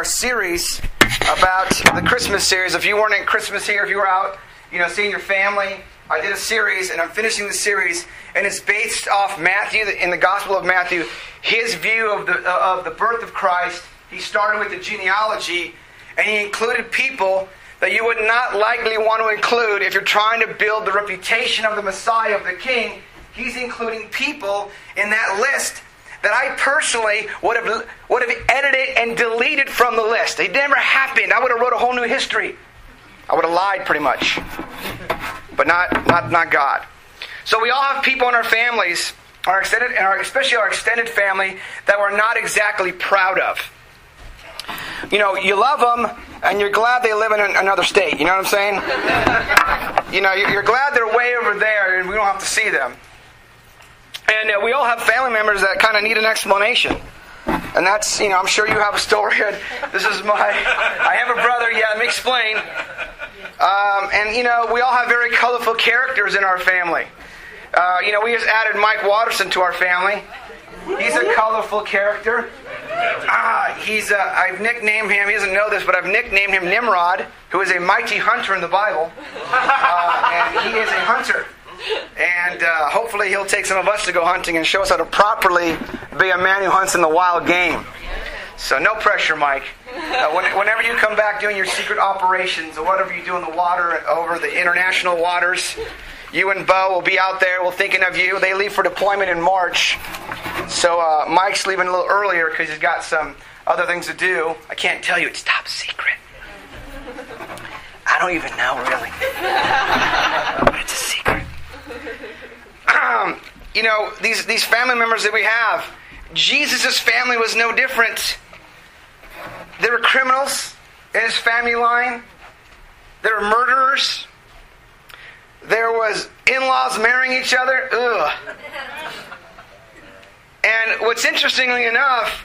our series about the Christmas series. If you weren't in Christmas here, if you were out, you know, seeing your family, I did a series, and I'm finishing the series, and it's based off Matthew in the Gospel of Matthew. His view of the of the birth of Christ. He started with the genealogy, and he included people that you would not likely want to include if you're trying to build the reputation of the Messiah of the King. He's including people in that list that I personally would have would have edited and deleted from the list. It never happened. I would have wrote a whole new history. I would have lied pretty much. But not not not God. So we all have people in our families, our extended and our, especially our extended family that we're not exactly proud of. You know, you love them and you're glad they live in another state. You know what I'm saying? you know, you're glad they're way over there and we don't have to see them. And uh, we all have family members that kind of need an explanation. And that's, you know, I'm sure you have a story. This is my, I have a brother, yeah, let me explain. Um, and, you know, we all have very colorful characters in our family. Uh, you know, we just added Mike Watterson to our family. He's a colorful character. Ah, he's, uh, I've nicknamed him, he doesn't know this, but I've nicknamed him Nimrod, who is a mighty hunter in the Bible. Uh, and he is a hunter. And uh, hopefully he'll take some of us to go hunting and show us how to properly be a man who hunts in the wild game. So no pressure, Mike. Uh, when, whenever you come back doing your secret operations or whatever you do in the water over the international waters, you and Bo will be out there. We're thinking of you. They leave for deployment in March. So uh, Mike's leaving a little earlier because he's got some other things to do. I can't tell you. It's top secret. I don't even know, really. it's a secret. Um, you know, these, these family members that we have, Jesus' family was no different. There were criminals in his family line. There were murderers. There was in-laws marrying each other. Ugh. And what's interestingly enough,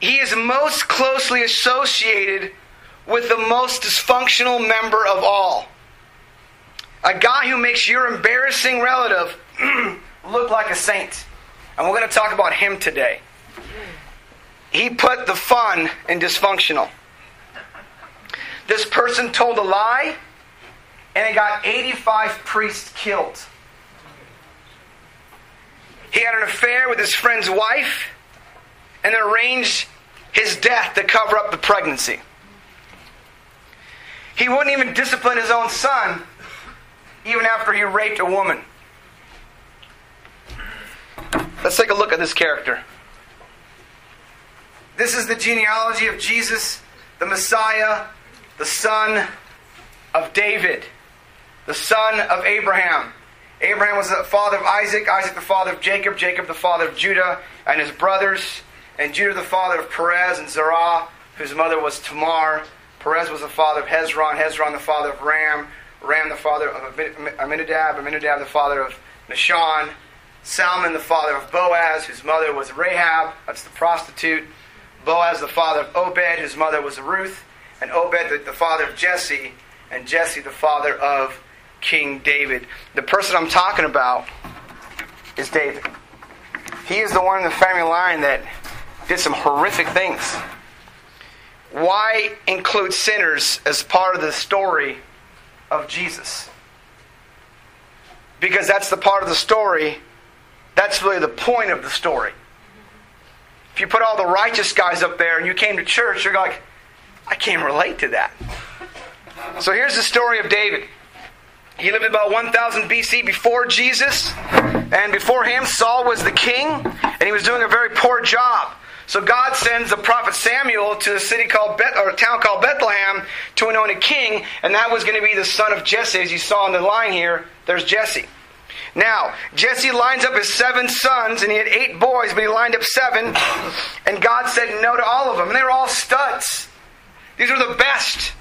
he is most closely associated with the most dysfunctional member of all. A guy who makes your embarrassing relative look like a saint. And we're going to talk about him today. He put the fun in dysfunctional. This person told a lie, and it got 85 priests killed. He had an affair with his friend's wife and arranged his death to cover up the pregnancy. He wouldn't even discipline his own son even after he raped a woman. Let's take a look at this character. This is the genealogy of Jesus, the Messiah, the son of David, the son of Abraham. Abraham was the father of Isaac, Isaac the father of Jacob, Jacob the father of Judah and his brothers, and Judah the father of Perez and Zerah, whose mother was Tamar. Perez was the father of Hezron, Hezron the father of Ram, Ram the father of Amminadab, Amminadab the father of Nahshon, Salmon the father of Boaz, whose mother was Rahab, that's the prostitute, Boaz the father of Obed, whose mother was Ruth, and Obed the, the father of Jesse, and Jesse the father of King David. The person I'm talking about is David. He is the one in the family line that did some horrific things. Why include sinners as part of the story of Jesus. Because that's the part of the story, that's really the point of the story. If you put all the righteous guys up there and you came to church, you're like, I can't relate to that. So here's the story of David. He lived about 1000 BC before Jesus, and before him, Saul was the king, and he was doing a very poor job. So God sends the prophet Samuel to a city called Beth, or a town called Bethlehem to anoint a king, and that was going to be the son of Jesse, as you saw on the line here. There's Jesse. Now, Jesse lines up his seven sons, and he had eight boys, but he lined up seven, and God said no to all of them. And they were all studs. These were the best.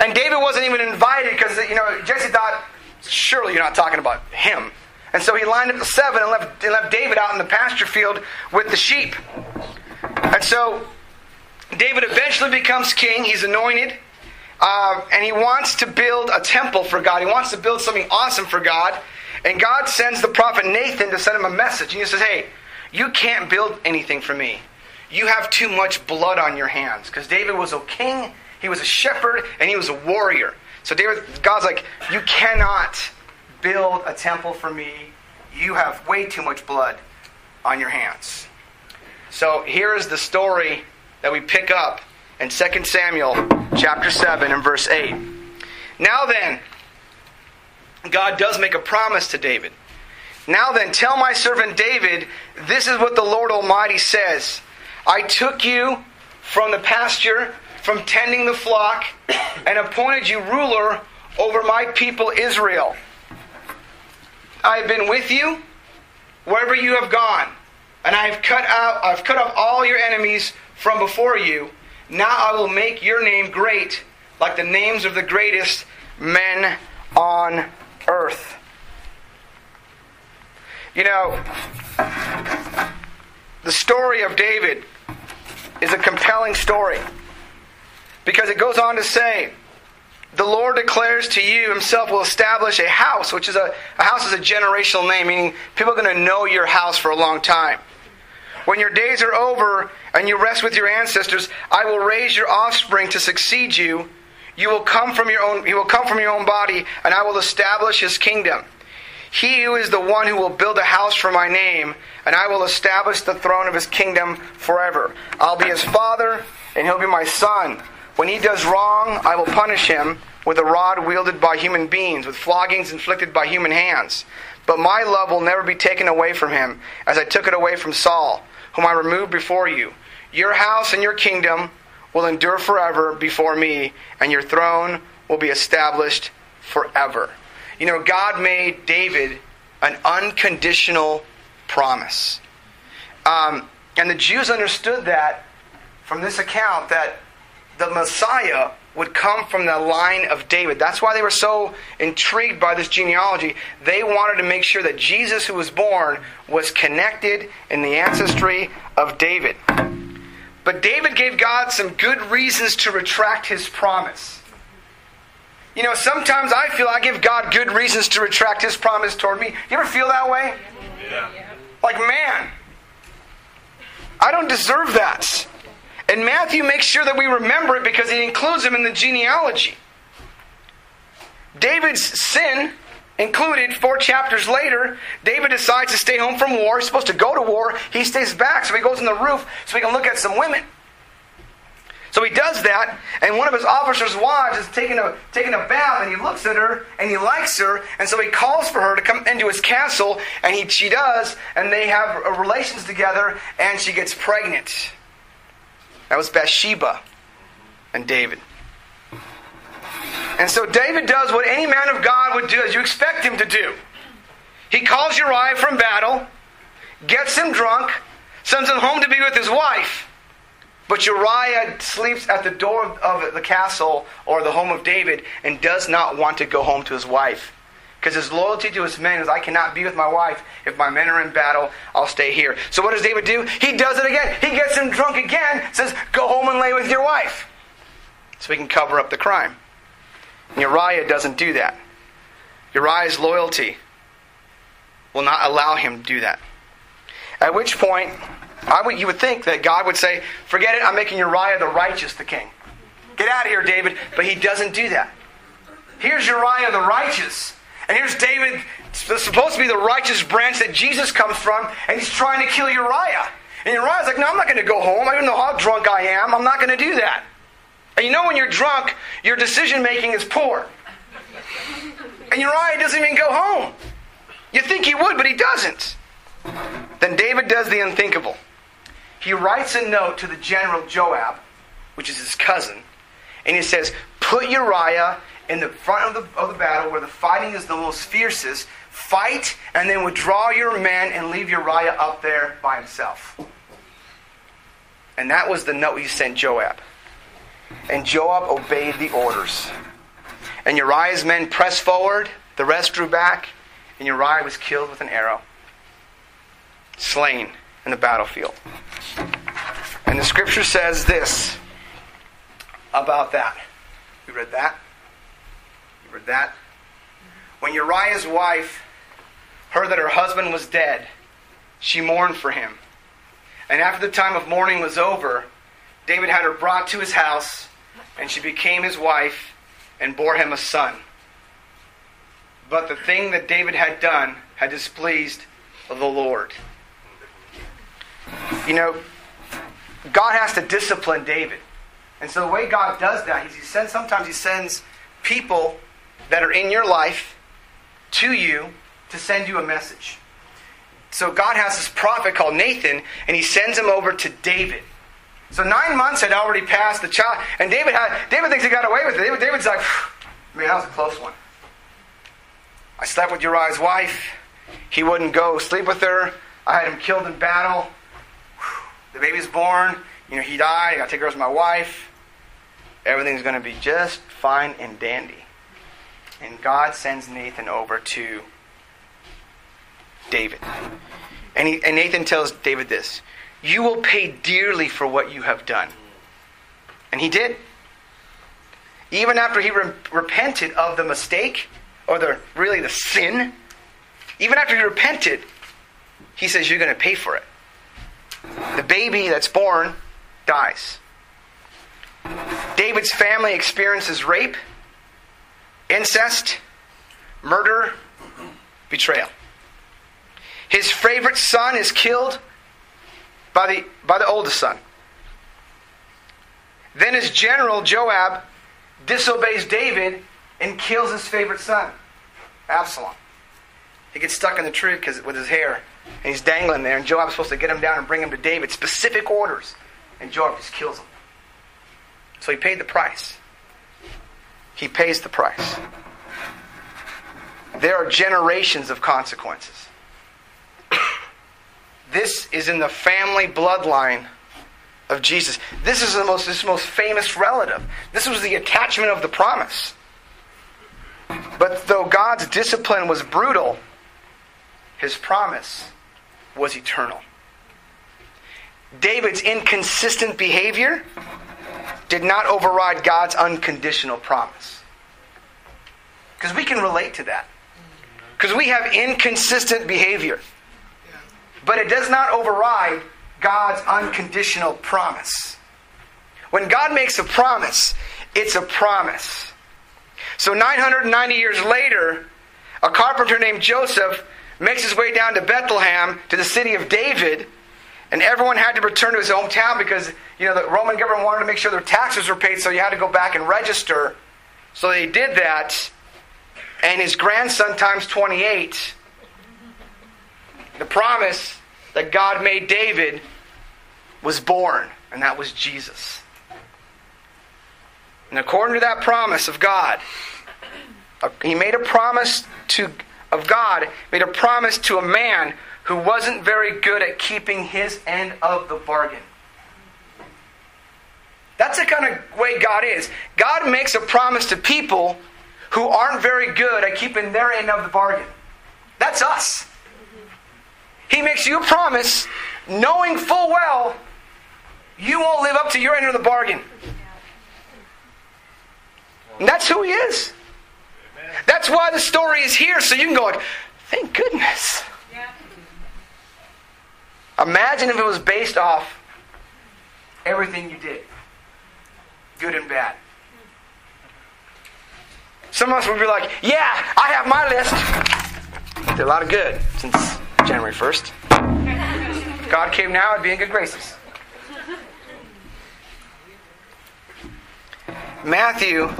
And David wasn't even invited because, you know, Jesse thought, surely you're not talking about him. And so he lined up the seven and left, and left David out in the pasture field with the sheep. And so David eventually becomes king. He's anointed. Uh, and he wants to build a temple for God. He wants to build something awesome for God. And God sends the prophet Nathan to send him a message. And he says, Hey, you can't build anything for me. You have too much blood on your hands. Because David was a king, he was a shepherd, and he was a warrior. So David, God's like, You cannot build a temple for me. You have way too much blood on your hands. So here is the story that we pick up in 2 Samuel chapter 7 and verse 8. Now then, God does make a promise to David. Now then, tell my servant David, this is what the Lord Almighty says I took you from the pasture, from tending the flock, and appointed you ruler over my people Israel. I have been with you wherever you have gone, and I have cut out I've cut off all your enemies from before you. Now I will make your name great, like the names of the greatest men on earth. You know, the story of David is a compelling story because it goes on to say, the Lord declares to you himself will establish a house, which is a, a house is a generational name, meaning people are going to know your house for a long time. When your days are over and you rest with your ancestors, I will raise your offspring to succeed you. You will come from your own he will come from your own body, and I will establish his kingdom. He who is the one who will build a house for my name, and I will establish the throne of his kingdom forever. I'll be his father, and he'll be my son. When he does wrong, I will punish him with a rod wielded by human beings, with floggings inflicted by human hands. But my love will never be taken away from him, as I took it away from Saul, whom I removed before you. Your house and your kingdom will endure forever before me, and your throne will be established forever. You know, God made David an unconditional promise. Um, and the Jews understood that from this account that the Messiah would come from the line of David. That's why they were so intrigued by this genealogy. They wanted to make sure that Jesus, who was born, was connected in the ancestry of David. But David gave God some good reasons to retract his promise. You know, sometimes I feel I give God good reasons to retract his promise toward me. You ever feel that way? Yeah. Like, man, I don't deserve that. And Matthew makes sure that we remember it because he includes him in the genealogy. David's sin included four chapters later. David decides to stay home from war. He's supposed to go to war. He stays back, so he goes on the roof so he can look at some women. So he does that, and one of his officers' wives is taking a, taking a bath, and he looks at her, and he likes her, and so he calls for her to come into his castle, and he, she does, and they have relations together, and she gets pregnant. That was Bathsheba and David. And so David does what any man of God would do, as you expect him to do. He calls Uriah from battle, gets him drunk, sends him home to be with his wife. But Uriah sleeps at the door of the castle or the home of David and does not want to go home to his wife. Because his loyalty to his men is, I cannot be with my wife. If my men are in battle, I'll stay here. So what does David do? He does it again. He gets him drunk again, says, Go home and lay with your wife. So he can cover up the crime. And Uriah doesn't do that. Uriah's loyalty will not allow him to do that. At which point, I would, you would think that God would say, Forget it, I'm making Uriah the righteous the king. Get out of here, David. But he doesn't do that. Here's Uriah the righteous. And here's David, supposed to be the righteous branch that Jesus comes from, and he's trying to kill Uriah. And Uriah's like, No, I'm not going to go home. I don't know how drunk I am. I'm not going to do that. And you know, when you're drunk, your decision making is poor. And Uriah doesn't even go home. You think he would, but he doesn't. Then David does the unthinkable. He writes a note to the general Joab, which is his cousin, and he says, Put Uriah in the front of the, of the battle where the fighting is the most fiercest. Fight and then withdraw your men and leave Uriah up there by himself. And that was the note he sent Joab. And Joab obeyed the orders. And Uriah's men pressed forward, the rest drew back, and Uriah was killed with an arrow, slain in the battlefield. And the scripture says this about that. We read that. That. When Uriah's wife heard that her husband was dead, she mourned for him. And after the time of mourning was over, David had her brought to his house, and she became his wife and bore him a son. But the thing that David had done had displeased the Lord. You know, God has to discipline David. And so the way God does that is he sends sometimes he sends people that are in your life to you to send you a message. So God has this prophet called Nathan, and he sends him over to David. So nine months had already passed. The child and David had David thinks he got away with it. David, David's like, man, that was a close one. I slept with Uriah's wife. He wouldn't go sleep with her. I had him killed in battle. The baby's born. You know, he died. I got to take her as my wife. Everything's going to be just fine and dandy. And God sends Nathan over to David. And, he, and Nathan tells David this You will pay dearly for what you have done. And he did. Even after he re- repented of the mistake, or the really the sin, even after he repented, he says, You're going to pay for it. The baby that's born dies. David's family experiences rape, incest, murder, betrayal. His favorite son is killed by the, by the oldest son. Then his general, Joab, disobeys David and kills his favorite son, Absalom. He gets stuck in the tree because with his hair, and he's dangling there, and Joab's supposed to get him down and bring him to David. Specific orders. And Joab just kills him. So he paid the price. He pays the price. There are generations of consequences. This is in the family bloodline of Jesus. This is the most, this most famous relative. This was the attachment of the promise. But though God's discipline was brutal, his promise was eternal. David's inconsistent behavior did not override God's unconditional promise. Because we can relate to that. Because we have inconsistent behavior. But it does not override God's unconditional promise. When God makes a promise, it's a promise. So 990 years later, a carpenter named Joseph makes his way down to Bethlehem, to the city of David, and everyone had to return to his hometown because you know the Roman government wanted to make sure their taxes were paid, so you had to go back and register. So they did that, and his grandson times 28, the promise that God made David was born, and that was Jesus. And according to that promise of God, uh, he made a promise to of God, made a promise to a man who wasn't very good at keeping his end of the bargain. That's the kind of way God is. God makes a promise to people who aren't very good at keeping their end of the bargain. That's us. He makes you a promise knowing full well you won't live up to your end of the bargain. And that's who he is. That's why the story is here, so you can go like, thank goodness. Imagine if it was based off everything you did, good and bad. Some of us would be like, yeah, I have my list. Did a lot of good since January 1st. God came now, I'd be in good graces. Matthew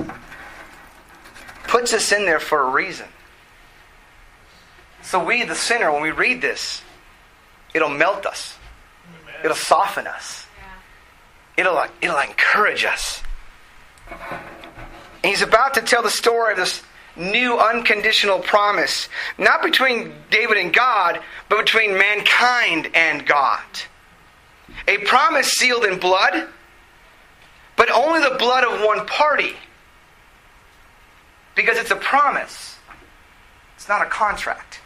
puts us in there for a reason. So we, the sinner, when we read this, it'll melt us. It'll soften us. It'll, uh, it'll encourage us. And he's about to tell the story of this new unconditional promise, not between David and God, but between mankind and God. A promise sealed in blood, but only the blood of one party. Because it's a promise, it's not a contract.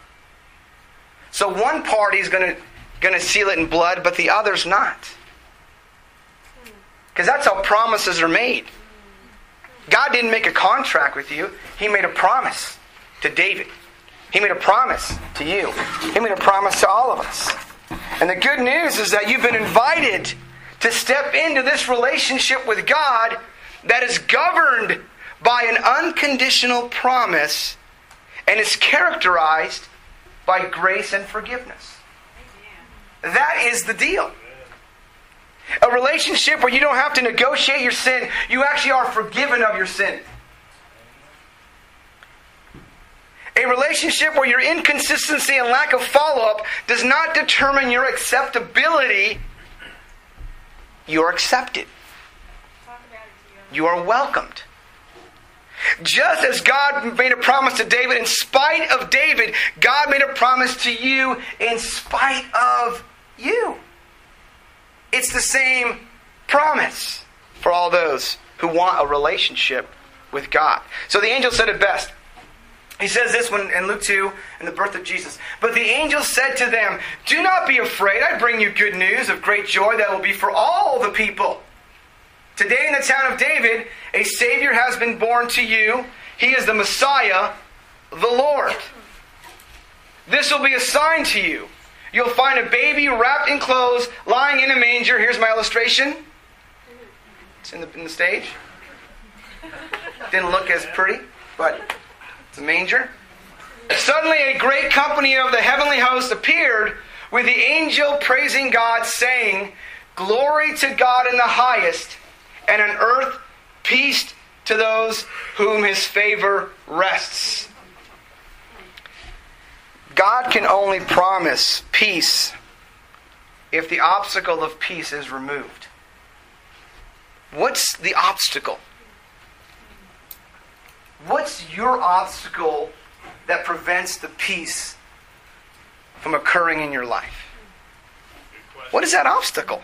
So one party is going to going to seal it in blood, but the other's not. Because that's how promises are made. God didn't make a contract with you, He made a promise to David. He made a promise to you. He made a promise to all of us. And the good news is that you've been invited to step into this relationship with God that is governed by an unconditional promise and is characterized by grace and forgiveness. That is the deal. A relationship where you don't have to negotiate your sin, you actually are forgiven of your sin. A relationship where your inconsistency and lack of follow up does not determine your acceptability. You're accepted. You are welcomed. Just as God made a promise to David in spite of David, God made a promise to you in spite of you. It's the same promise for all those who want a relationship with God. So the angel said it best. He says this when in Luke 2 in the birth of Jesus. But the angel said to them, Do not be afraid. I bring you good news of great joy that will be for all the people. Today in the town of David, a Savior has been born to you. He is the Messiah, the Lord. This will be a sign to you. You'll find a baby wrapped in clothes, lying in a manger. Here's my illustration. It's in the, in the stage. Didn't look as pretty, but it's a manger. Suddenly, a great company of the heavenly host appeared with the angel praising God, saying, Glory to God in the highest and on earth peace to those whom his favor rests. God can only promise peace if the obstacle of peace is removed. What's the obstacle? What's your obstacle that prevents the peace from occurring in your life? What is that obstacle?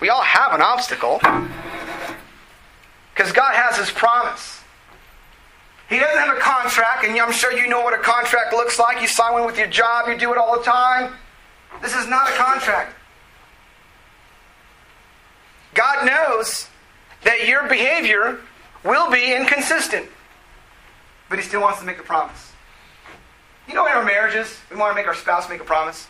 We all have an obstacle. Because God has His promise. He doesn't have a contract, and I'm sure you know what a contract looks like. You sign one with your job, you do it all the time. This is not a contract. God knows that your behavior will be inconsistent, but He still wants to make a promise. You know, in our marriages, we want to make our spouse make a promise.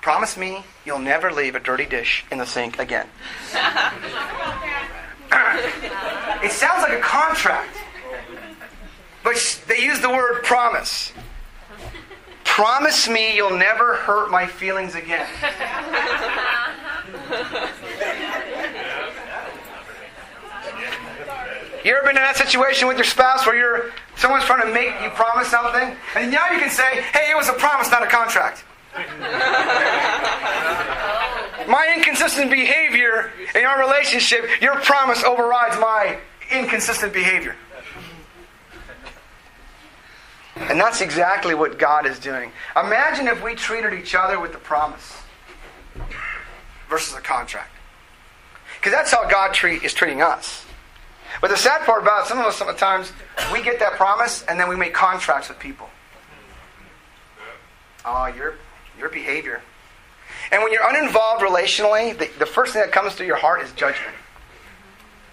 Promise me you'll never leave a dirty dish in the sink again. it sounds like a contract. But they use the word promise. Promise me you'll never hurt my feelings again. You ever been in that situation with your spouse where you're someone's trying to make you promise something, and now you can say, "Hey, it was a promise, not a contract." Inconsistent behavior in our relationship, your promise overrides my inconsistent behavior. And that's exactly what God is doing. Imagine if we treated each other with the promise versus a contract. Because that's how God treat, is treating us. But the sad part about it, some of us sometimes we get that promise and then we make contracts with people. Oh, your your behavior and when you're uninvolved relationally, the, the first thing that comes to your heart is judgment.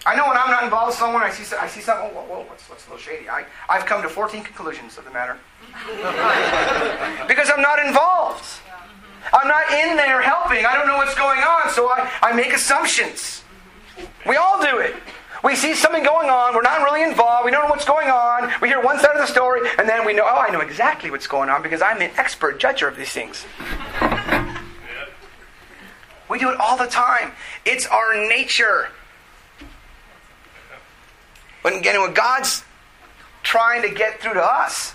I know when I'm not involved with someone, I see, I see something, whoa, whoa, what's, what's a little shady? I, I've come to 14 conclusions of the matter. because I'm not involved. I'm not in there helping. I don't know what's going on, so I, I make assumptions. We all do it. We see something going on, we're not really involved, we don't know what's going on, we hear one side of the story, and then we know, oh, I know exactly what's going on because I'm an expert judger of these things. We do it all the time. It's our nature. But again, what God's trying to get through to us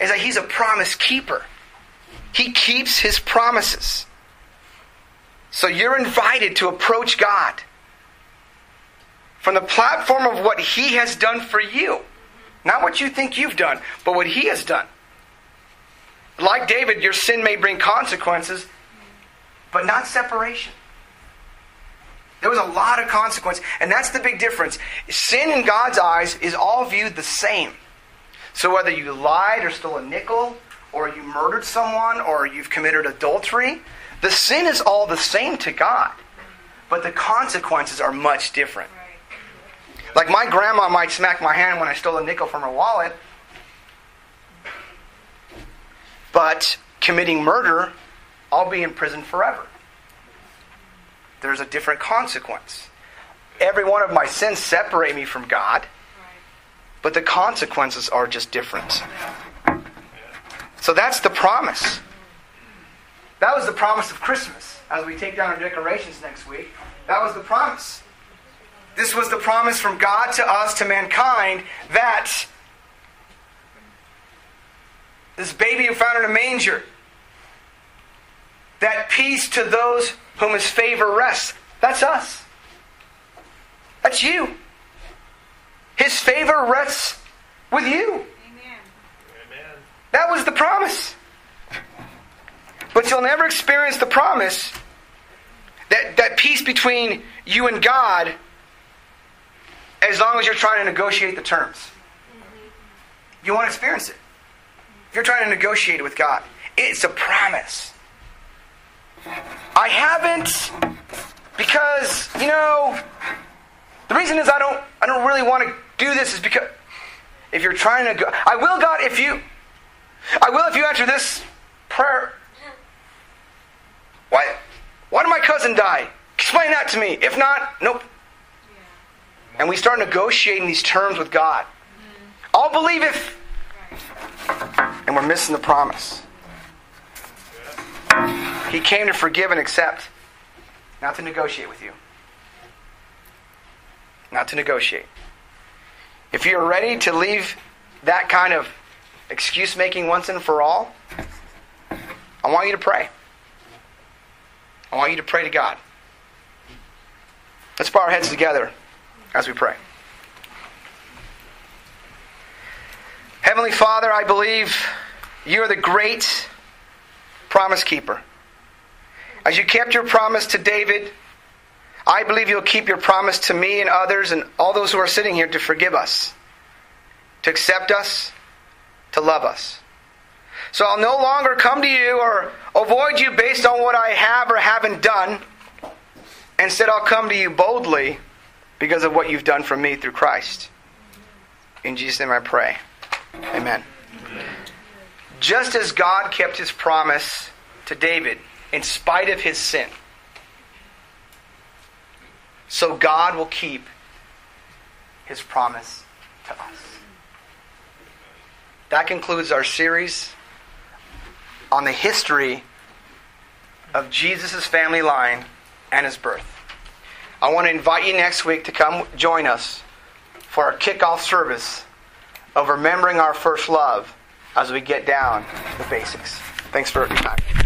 is that He's a promise keeper. He keeps His promises. So you're invited to approach God from the platform of what He has done for you. Not what you think you've done, but what He has done. Like David, your sin may bring consequences, but not separation. There was a lot of consequence, and that's the big difference. Sin in God's eyes is all viewed the same. So whether you lied or stole a nickel, or you murdered someone, or you've committed adultery, the sin is all the same to God. But the consequences are much different. Like my grandma might smack my hand when I stole a nickel from her wallet, but committing murder I'll be in prison forever. There's a different consequence. Every one of my sins separate me from God, but the consequences are just different. So that's the promise. That was the promise of Christmas as we take down our decorations next week. That was the promise. This was the promise from God to us, to mankind, that this baby who found in a manger, that peace to those whom his favor rests. That's us. That's you. His favor rests with you. Amen. That was the promise. But you'll never experience the promise that, that peace between you and God as long as you're trying to negotiate the terms. You won't experience it. You're trying to negotiate it with God, it's a promise. I haven't because, you know, the reason is I don't I don't really want to do this is because if you're trying to go I will God if you I will if you answer this prayer. Why why did my cousin die? Explain that to me. If not, nope. And we start negotiating these terms with God. Mm-hmm. I'll believe if and we're missing the promise. He came to forgive and accept, not to negotiate with you. Not to negotiate. If you're ready to leave that kind of excuse making once and for all, I want you to pray. I want you to pray to God. Let's bow our heads together as we pray. Heavenly Father, I believe you are the great promise keeper. As you kept your promise to David, I believe you'll keep your promise to me and others and all those who are sitting here to forgive us, to accept us, to love us. So I'll no longer come to you or avoid you based on what I have or haven't done. Instead, I'll come to you boldly because of what you've done for me through Christ. In Jesus' name I pray. Amen. Just as God kept his promise to David in spite of his sin, so God will keep his promise to us. That concludes our series on the history of Jesus' family line and his birth. I want to invite you next week to come join us for our kickoff service of remembering our first love as we get down the basics. Thanks for your time.